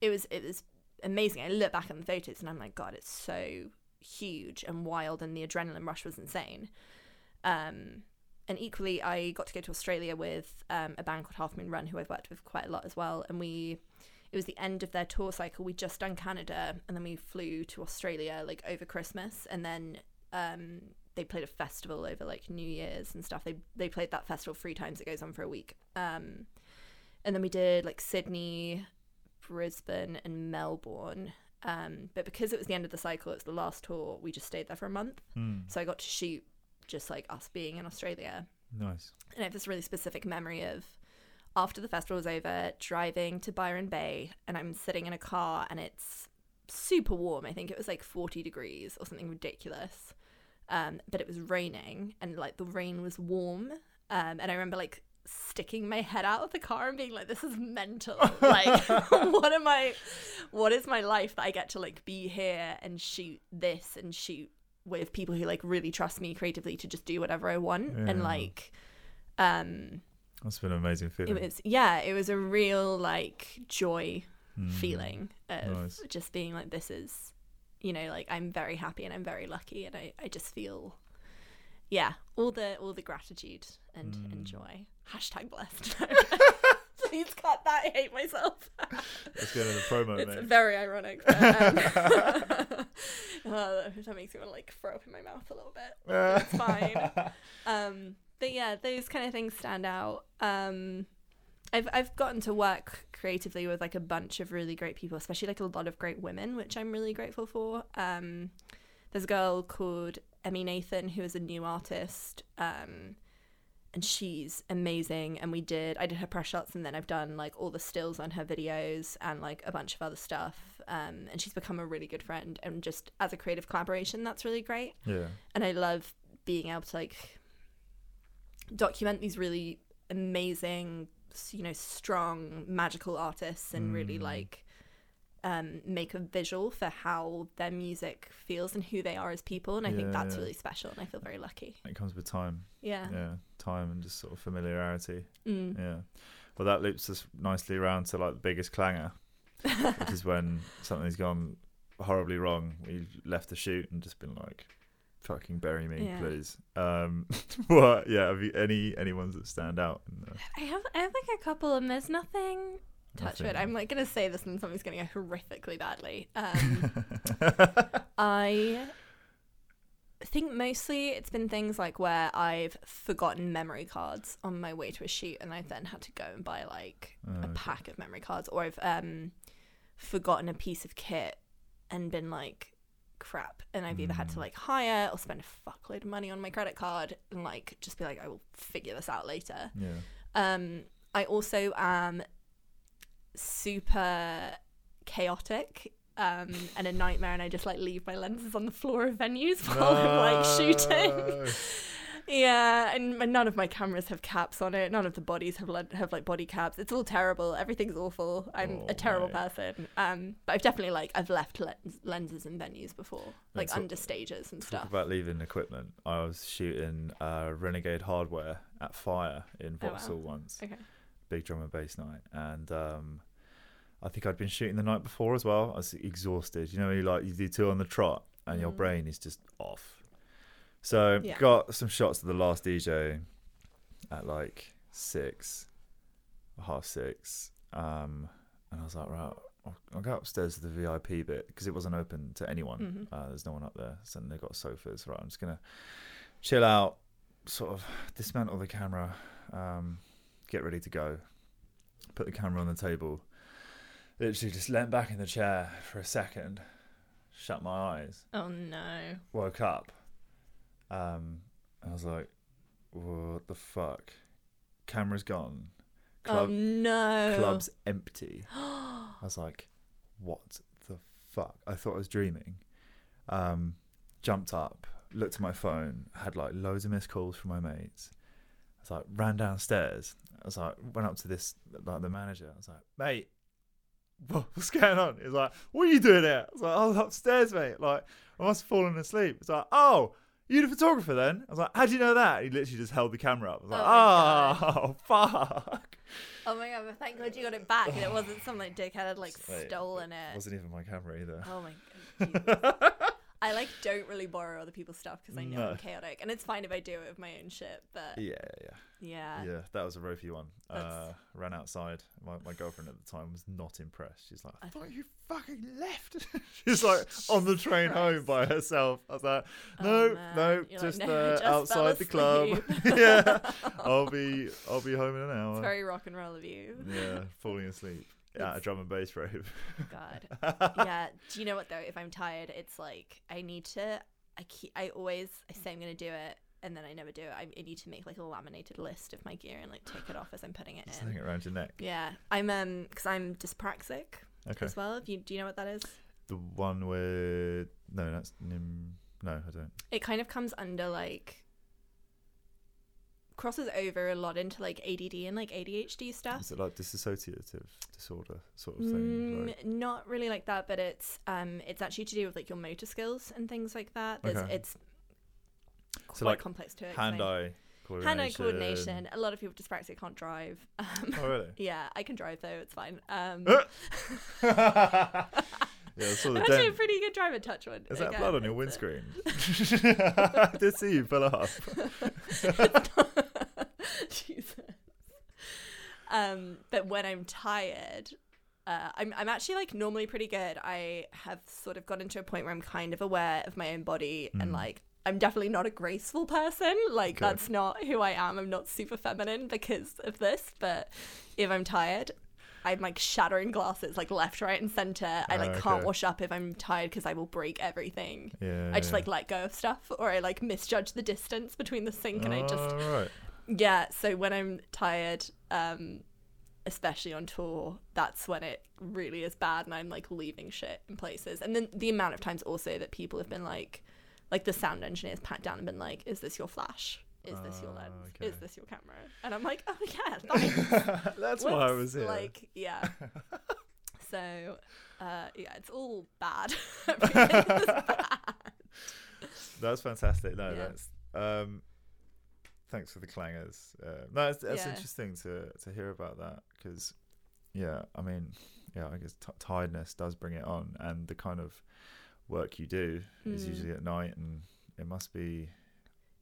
it was it was amazing. I look back at the photos and i'm like god it's so huge and wild and the adrenaline rush was insane. Um and equally i got to go to australia with um, a band called half moon run who i've worked with quite a lot as well. And we it was the end of their tour cycle. We'd just done canada and then we flew to australia like over christmas. And then um they played a festival over like new year's and stuff they they played that festival three times it goes on for a week um and then we did like sydney brisbane and melbourne um but because it was the end of the cycle it's the last tour we just stayed there for a month Hmm. so i got to shoot just like us being in australia Nice. and I have this really specific memory of after the festival was over, driving to Byron Bay, and I'm sitting in a car, and it's super warm. I think it was like 40 degrees or something ridiculous. Um, but it was raining, and like the rain was warm. Um, and I remember like sticking my head out of the car and being like, "This is mental! Like, (laughs) (laughs) what am I? What is my life that I get to like be here and shoot this and shoot with people who like really trust me creatively to just do whatever I want and like." um That's been an amazing feeling. it was yeah it was a real like joy Hmm. feeling of Nice. just being like this is you know like i'm very happy and i'm very lucky and i, I just feel yeah all the all the gratitude and, Hmm. and joy hashtag blessed (laughs) (laughs) please cut that i hate myself Let's into the promo, it's mate. very ironic but, um, (laughs) uh, that makes me want to like throw up in my mouth a little bit it's fine. Um, but yeah, those kind of things stand out. Um, I've I've gotten to work creatively with like a bunch of really great people, especially like a lot of great women, which I'm really grateful for. Um, there's a girl called Emmy Nathan who is a new artist. Um, and she's amazing and we did i did her press shots and then i've done like all the stills on her videos and like a bunch of other stuff um, and she's become a really good friend and just as a creative collaboration that's really great yeah. and I love being able to like document these really amazing, you know, strong magical artists and really Mm. like um, make a visual for how their music feels and who they are as people. And I think that's yeah. really special, and I feel very lucky. It comes with time. Yeah. Yeah. Time and just sort of familiarity. Mm. Yeah. Well, that loops us nicely around to like the biggest clanger, which is (laughs) when something's gone horribly wrong. We've left the shoot and just been like, "Fucking bury me, Yeah. please." Um, (laughs) what? Yeah. Have you any any ones that stand out? In the, I have I have like a couple, and there's nothing. Touch Nothing. wood. I'm like gonna say this, and something's gonna go horrifically badly. Um, (laughs) I think mostly it's been things like where I've forgotten memory cards on my way to a shoot, and I've then had to go and buy like Oh, a okay. pack of memory cards, or I've um, forgotten a piece of kit and been like, crap, and I've either had Mm. to like hire or spend a fuckload of money on my credit card and like just be like, I will figure this out later. yeah. Um, I also am super chaotic um, and a nightmare, and I just like leave my lenses on the floor of venues (laughs) while I'm like shooting. (laughs) Yeah, and none of my cameras have caps on it. None of the bodies have le- have like body caps. It's all terrible. Everything's awful. I'm Oh, a terrible person. Um, but I've definitely like I've left lens- lenses in venues before, like Let's- under stages and stuff. about leaving equipment. I was shooting uh, Renegade Hardware at Fire in Oh, wow. Vauxhall once. Okay. big drum and bass night, and um, I think I'd been shooting the night before as well. I was exhausted. You know, you like you do two on the trot, and your Mm. brain is just off. So Yeah. got some shots of the last DJ at like six, half six, um, and I was like, right, I'll, I'll go upstairs to the VIP bit because it wasn't open to anyone. Mhm. Uh, there's no one up there, so they've got sofas. Right, I'm just gonna chill out, sort of dismantle the camera, um, get ready to go, put the camera on the table. Literally just leant back in the chair for a second, shut my eyes, Oh no. woke up, um, I was like, "What the fuck? Camera's gone, club, oh no. club's empty." (gasps) I was like, "What the fuck?" I thought I was dreaming. Um, jumped up, looked at my phone, had like loads of missed calls from my mates. I was like, ran downstairs. I was like, went up to this like the manager. I was like, mate, what, what's going on? He's like, what are you doing here? I was like, I was upstairs, mate. Like, I must have fallen asleep. It's like, oh, you the photographer then? I was like, how do you know that? He literally just held the camera up. I was like, Oh oh, (laughs) fuck. Oh my god! But thank God you got it back, and it wasn't some like dickhead had like Mate, stolen It it. wasn't even my camera either. Oh my (laughs) god. I like don't really borrow other people's stuff because I know No. I'm chaotic, and it's fine if I do it with my own shit. But Yeah, yeah. yeah, Yeah, that was a ropey one. Uh, That's- ran outside. My, my girlfriend at the time was not impressed. She's like, I I thought you fucking left. (laughs) She's like (laughs) on the train home by herself. I was like, no, Oh, man. no, You're like, just, "No, uh, just fell outside the club. (laughs) yeah, I'll be, I'll be home in an hour. it's very rock and roll of you. yeah, falling asleep at a drum and bass rave. God. (laughs) yeah. Do you know what though? If I'm tired, it's like I need to. I keep. I always. I say I'm gonna do it, and then I never do it. I, I need to make like a laminated list of my gear and like take it off as I'm putting it Just hang in. it around your neck. Yeah. I'm um because I'm dyspraxic Okay. as well. If you do you know what that is? The one where no, that's nim. No, I don't. It kind of comes under like crosses over a lot into like ADD and like ADHD stuff. Is it like dissociative disorder sort of thing? Mm, Like, not really like that, but it's um it's actually to do with like your motor skills and things like that. There's, Okay. It's quite like, complex to explain. hand-eye coordination. Hand-eye coordination. A lot of people with dyspraxia can't drive. (laughs) Um, Oh, really? yeah, I can drive though. It's fine. Um, (laughs) yeah, (laughs) I the actually a pretty good driver. Touch one. Is that Again, blood on your windscreen? I did see you fill up. (laughs) Jesus. Um, but when I'm tired, uh, I'm I'm actually like normally pretty good. I have sort of gotten to a point where I'm kind of aware of my own body and like I'm definitely not a graceful person. Like Okay. that's not who I am. I'm not super feminine because of this. But if I'm tired. I'm like shattering glasses like left, right, and center. I like Oh, can't wash up if I'm tired because I will break everything. Yeah. I just yeah. like let go of stuff, or I like misjudge the distance between the sink, and I just right. Yeah, so when I'm tired, um, especially on tour, that's when it really is bad and I'm like leaving shit in places. And then the amount of times also that people have been like, like the sound engineers pat down and been like, is this your flash? Is this your lens? okay. Is this your camera? And I'm like, oh yeah, (laughs) thanks. (laughs) That's why I was here. Like, yeah. (laughs) so, uh, yeah, it's all bad. Bad. That's fantastic. No, Yeah. that's um, thanks for the clangers. Uh, no, that's, that's Yeah. interesting to to hear about that because, yeah, I mean, yeah, I guess t- tiredness does bring it on, and the kind of work you do is Mm. usually at night, and it must be.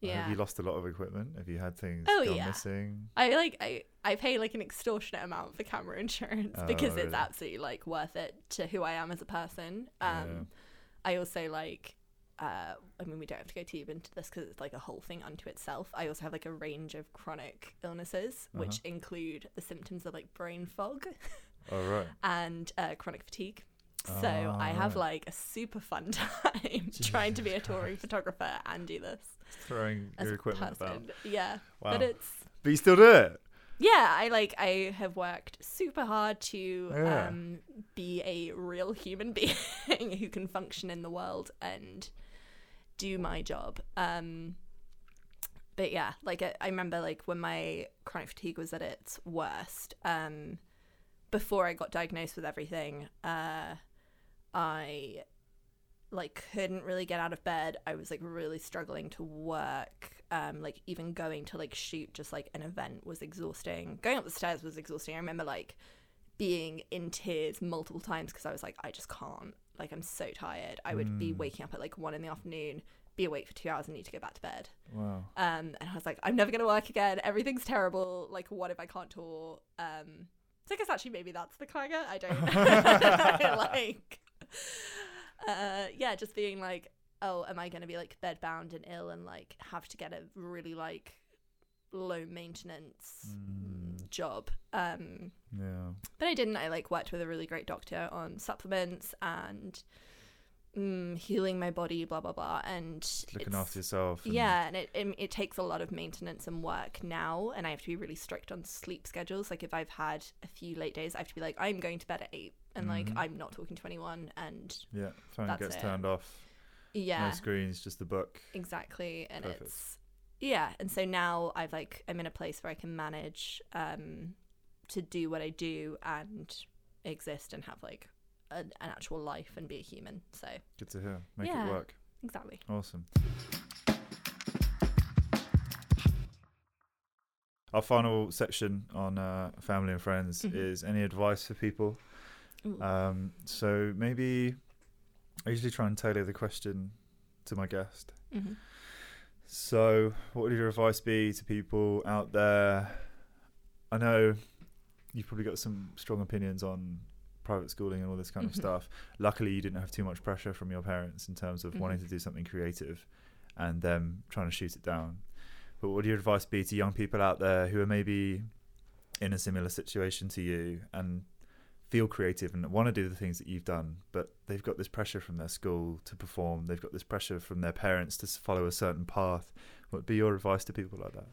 Yeah. Have you lost a lot of equipment? Have you had things Oh, gone yeah. missing? I like I I pay like an extortionate amount for camera (laughs) insurance Oh, because it's absolutely like worth it to who I am as a person. Um Yeah. I also like uh I mean we don't have to go too deep into this because it's like a whole thing unto itself. I also have like a range of chronic illnesses which Uh-huh. include the symptoms of like brain fog (laughs) Oh right. and uh, chronic fatigue. So I have Ah, right. like a super fun (laughs) time trying to be a touring photographer and do this Throwing your equipment about. Yeah, Wow. but it's But you still do it. yeah i like i have worked super hard to Yeah. um be a real human (laughs) being who can function in the world and do my job um but yeah, like I, I remember like when my chronic fatigue was at its worst. Um, before I got diagnosed with everything, uh, I like couldn't really get out of bed. I was like really struggling to work. Um, like even going to like shoot just like an event was exhausting. Going up the stairs was exhausting. I remember like being in tears multiple times because I was like, I just can't. Like I'm so tired. I would be waking up at like one in the afternoon, be awake for two hours, and need to go back to bed. Wow. Um, and I was like, I'm never gonna work again. Everything's terrible. Like, what if I can't tour? Um, so I guess actually maybe that's the clanger. I don't (laughs) (laughs) like. Uh, yeah, just being like, oh, am I gonna be like bedbound and ill and like have to get a really like low maintenance job? Um, Yeah. but I didn't. I like worked with a really great doctor on supplements and mm, healing my body, blah blah blah, and Looking after yourself. and- yeah, and it, it it takes a lot of maintenance and work now, and I have to be really strict on sleep schedules. Like if I've had a few late days, I have to be like, I'm going to bed at eight, and like Mhm. I'm not talking to anyone, and Yeah. Phone gets it. turned off. yeah, No screens, just the book. exactly, and Perfect. it's yeah, and so now I've like I'm in a place where I can manage um to do what I do and exist and have like an, an actual life and be a human. So Good to hear. Make Yeah. it work. exactly. Awesome. Our final section on uh, family and friends Mhm. is any advice for people. Um, so maybe I usually try and tailor the question to my guest. Mhm. So, what would your advice be to people out there? I know you've probably got some strong opinions on private schooling and all this kind of stuff. Luckily, you didn't have too much pressure from your parents in terms of wanting Mhm. to do something creative and them trying to shoot it down. But what would your advice be to young people out there who are maybe in a similar situation to you and feel creative and want to do the things that you've done, but they've got this pressure from their school to perform. They've got this pressure from their parents to follow a certain path. What would be your advice to people like that?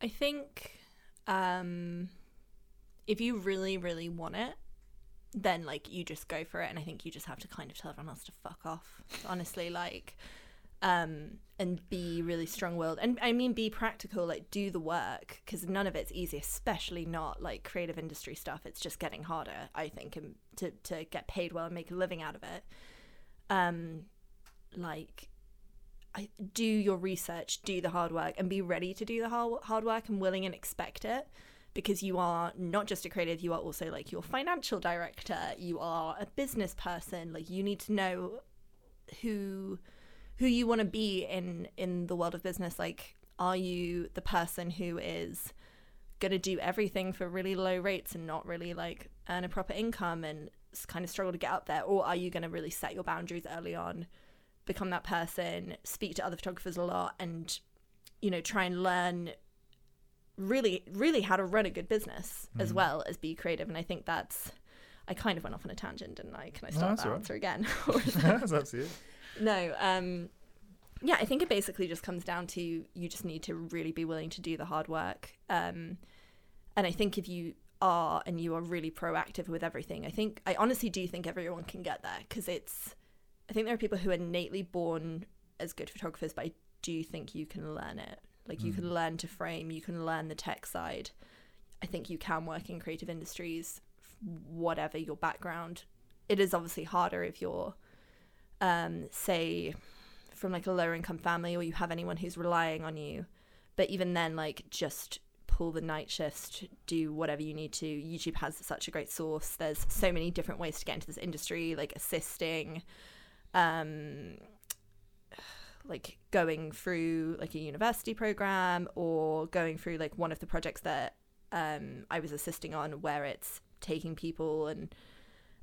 I think um, if you really, really want it, then like you just go for it, and I think you just have to kind of tell everyone else to fuck off. Honestly, like, um, and be really strong-willed, and I mean be practical. Like, do the work because none of it's easy, especially not like creative industry stuff. It's just getting harder, I think, and to to get paid well and make a living out of it. Um, like do your research, do the hard work, and be ready to do the hard, work and willing and expect it because you are not just a creative, you are also like your financial director, you are a business person. Like you need to know who who you want to be in in the world of business. Like, are you the person who is going to do everything for really low rates and not really like earn a proper income and kind of struggle to get up there, or are you going to really set your boundaries early on? Become that person, speak to other photographers a lot, and you know try and learn really, really how to run a good business as well as be creative. And I think that's. I kind of went off on a tangent, didn't I? Can I start that's that right. answer again? (laughs) (laughs) That's you. no. Um, yeah, I think it basically just comes down to you just need to really be willing to do the hard work. Um, and I think if you are and you are really proactive with everything, I think I honestly do think everyone can get there because it's. I think there are people who are innately born as good photographers, but I do think you can learn it. Like you can learn to frame, you can learn the tech side. I think you can work in creative industries, whatever your background. It is obviously harder if you're, um, say, from like a lower income family or you have anyone who's relying on you. But even then, like just pull the night shifts, do whatever you need to. YouTube has such a great source. There's so many different ways to get into this industry, like assisting, um, like going through like a university program or going through like one of the projects that um, I was assisting on where it's taking people and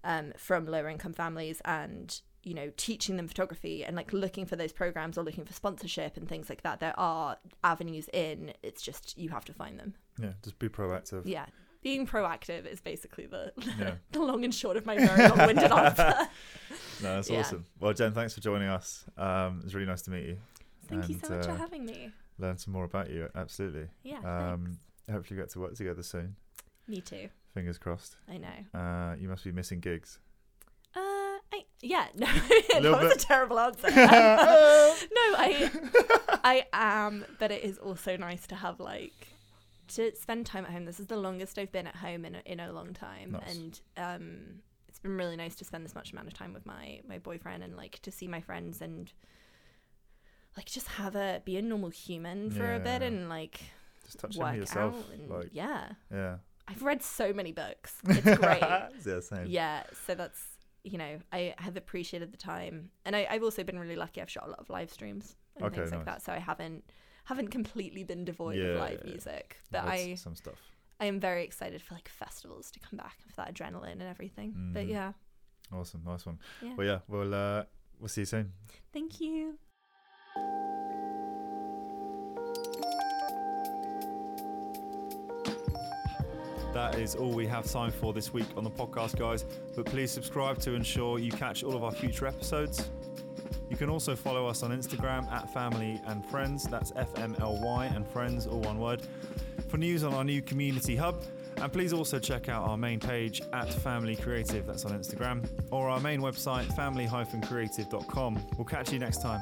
um, from lower income families and you know teaching them photography and like looking for those programs or looking for sponsorship and things like that. There are avenues in. It's just you have to find them. Yeah, just be proactive. yeah being proactive is basically the Yeah. (laughs) the long and short of my very long-winded (laughs) answer (laughs) No, that's Yeah. awesome. Well, Jen, thanks for joining us. Um, it was really nice to meet you. thank you so And, much for uh, having me Learn some more about you. Absolutely. yeah Um, hopefully, we get to work together soon. me too Fingers crossed. i know Uh, you must be missing gigs. uh i Yeah, no, that was bit. a terrible answer. no, I, I am, but it is also nice to have like to spend time at home. This is the longest I've been at home in a, in a long time, Nice. and um, it's been really nice to spend this much amount of time with my my boyfriend and like to see my friends and like just have a be a normal human for a bit and like Just touch work yourself. out and like, yeah. yeah. I've read so many books. (laughs) It's great. yeah, same. Yeah, so that's you know I have appreciated the time, and I, I've also been really lucky. I've shot a lot of live streams and Okay, things like that, so I haven't haven't completely been devoid Yeah, of live yeah, music. But That's I some stuff. I am very excited for like festivals to come back for that adrenaline and everything. But Mhm. yeah, Awesome, nice one. yeah. Well, yeah, we'll uh, we'll see you soon. Thank you. That is all we have time for this week on the podcast, guys. But please subscribe to ensure you catch all of our future episodes. You can also follow us on Instagram at Family and Friends. That's FMLY and Friends, all one word, for news on our new community hub. And please also check out our main page at Family Creative, that's on Instagram, or our main website, family-creative.com. We'll catch you next time.